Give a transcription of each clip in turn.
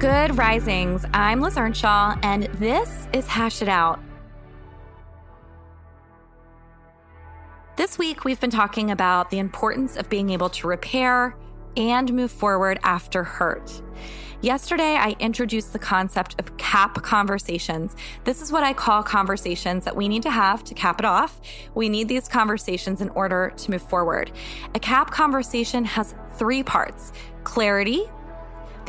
Good risings. I'm Liz Earnshaw, and this is Hash It Out. This week, we've been talking about the importance of being able to repair and move forward after hurt. Yesterday, I introduced the concept of cap conversations. This is what I call conversations that we need to have to cap it off. We need these conversations in order to move forward. A cap conversation has three parts clarity,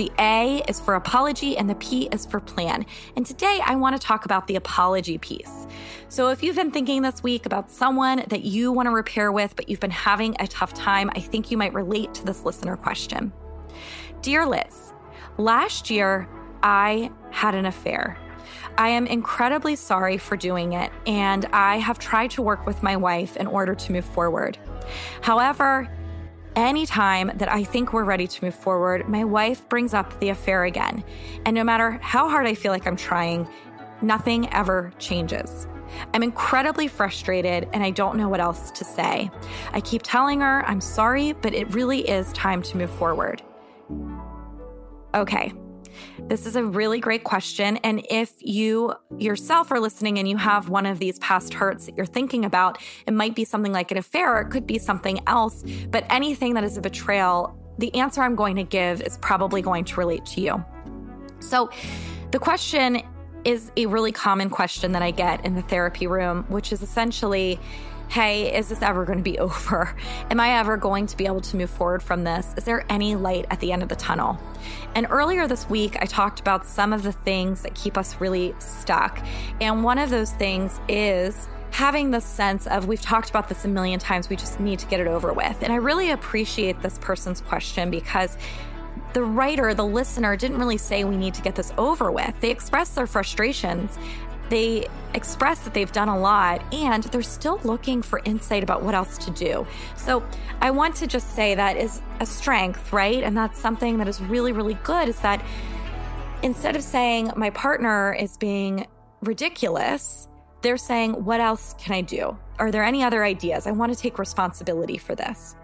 the A is for apology and the P is for plan. And today I want to talk about the apology piece. So if you've been thinking this week about someone that you want to repair with, but you've been having a tough time, I think you might relate to this listener question. Dear Liz, last year I had an affair. I am incredibly sorry for doing it, and I have tried to work with my wife in order to move forward. However, Anytime that I think we're ready to move forward, my wife brings up the affair again. And no matter how hard I feel like I'm trying, nothing ever changes. I'm incredibly frustrated and I don't know what else to say. I keep telling her I'm sorry, but it really is time to move forward. Okay, this is a really great question. And if you yourself are listening and you have one of these past hurts that you're thinking about, it might be something like an affair, or it could be something else. But anything that is a betrayal, the answer I'm going to give is probably going to relate to you. So the question is a really common question that I get in the therapy room, which is essentially, hey, is this ever going to be over? Am I ever going to be able to move forward from this? Is there any light at the end of the tunnel? And earlier this week, I talked about some of the things that keep us really stuck. And one of those things is having the sense of we've talked about this a million times, we just need to get it over with. And I really appreciate this person's question because the writer, the listener, didn't really say we need to get this over with. They expressed their frustrations they express that they've done a lot and they're still looking for insight about what else to do. So I want to just say that is a strength, right? And that's something that is really, really good is that instead of saying my partner is being ridiculous, they're saying, what else can I do? Are there any other ideas? I want to take responsibility for this.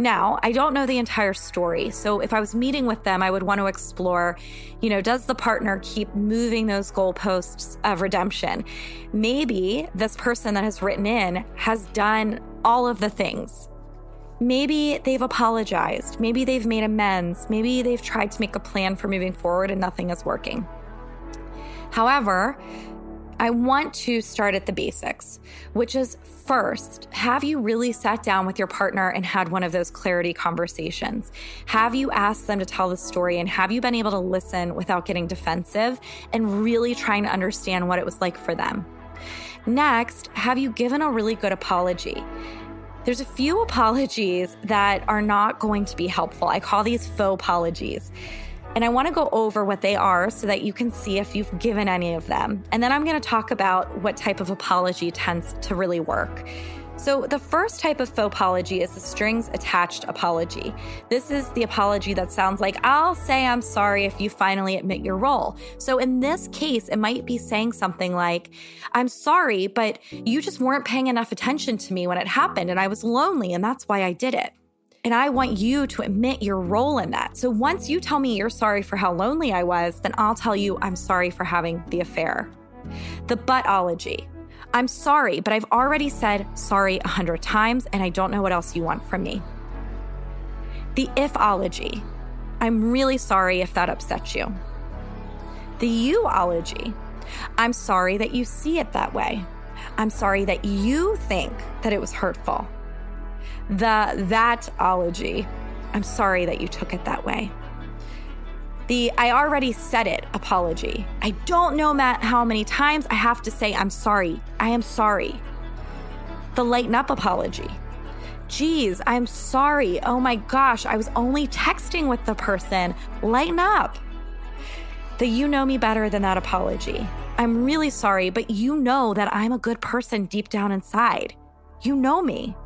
Now, I don't know the entire story. So if I was meeting with them, I would want to explore, you know, does the partner keep moving those goalposts of redemption? Maybe this person that has written in has done all of the things. Maybe they've apologized. Maybe they've made amends. Maybe they've tried to make a plan for moving forward and nothing is working. However, I want to start at the basics, which is first, have you really sat down with your partner and had one of those clarity conversations? Have you asked them to tell the story and have you been able to listen without getting defensive and really trying to understand what it was like for them? Next, have you given a really good apology? There's a few apologies that are not going to be helpful. I call these faux apologies. And I want to go over what they are so that you can see if you've given any of them. And then I'm going to talk about what type of apology tends to really work. So, the first type of faux apology is the strings attached apology. This is the apology that sounds like, I'll say I'm sorry if you finally admit your role. So, in this case, it might be saying something like, I'm sorry, but you just weren't paying enough attention to me when it happened, and I was lonely, and that's why I did it. And I want you to admit your role in that. So once you tell me you're sorry for how lonely I was, then I'll tell you I'm sorry for having the affair. The butology. I'm sorry, but I've already said sorry a hundred times and I don't know what else you want from me. The ifology. I'm really sorry if that upsets you. The youology. I'm sorry that you see it that way. I'm sorry that you think that it was hurtful the thatology. I'm sorry that you took it that way. The I already said it apology. I don't know, Matt, how many times I have to say I'm sorry. I am sorry. The lighten up apology. geez, I'm sorry. Oh my gosh, I was only texting with the person. Lighten up. The you know me better than that apology. I'm really sorry, but you know that I'm a good person deep down inside. You know me.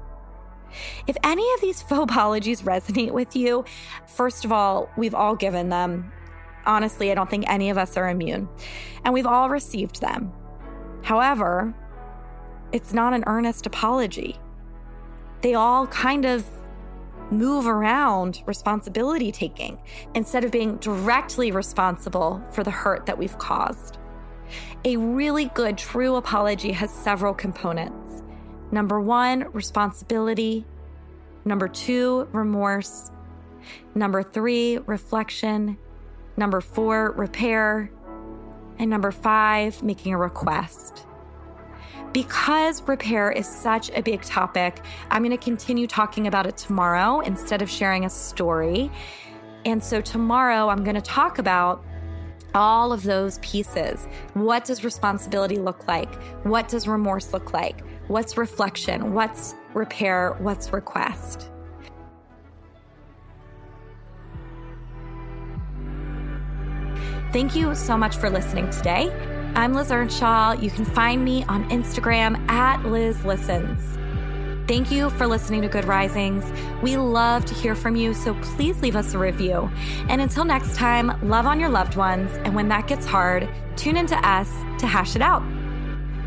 If any of these faux apologies resonate with you, first of all, we've all given them. Honestly, I don't think any of us are immune, and we've all received them. However, it's not an earnest apology. They all kind of move around responsibility taking instead of being directly responsible for the hurt that we've caused. A really good, true apology has several components. Number one, responsibility. Number two, remorse. Number three, reflection. Number four, repair. And number five, making a request. Because repair is such a big topic, I'm going to continue talking about it tomorrow instead of sharing a story. And so, tomorrow, I'm going to talk about all of those pieces. What does responsibility look like? What does remorse look like? What's reflection? What's repair? What's request? Thank you so much for listening today. I'm Liz Earnshaw. You can find me on Instagram at Liz Listens. Thank you for listening to Good Risings. We love to hear from you, so please leave us a review. And until next time, love on your loved ones. And when that gets hard, tune into us to hash it out.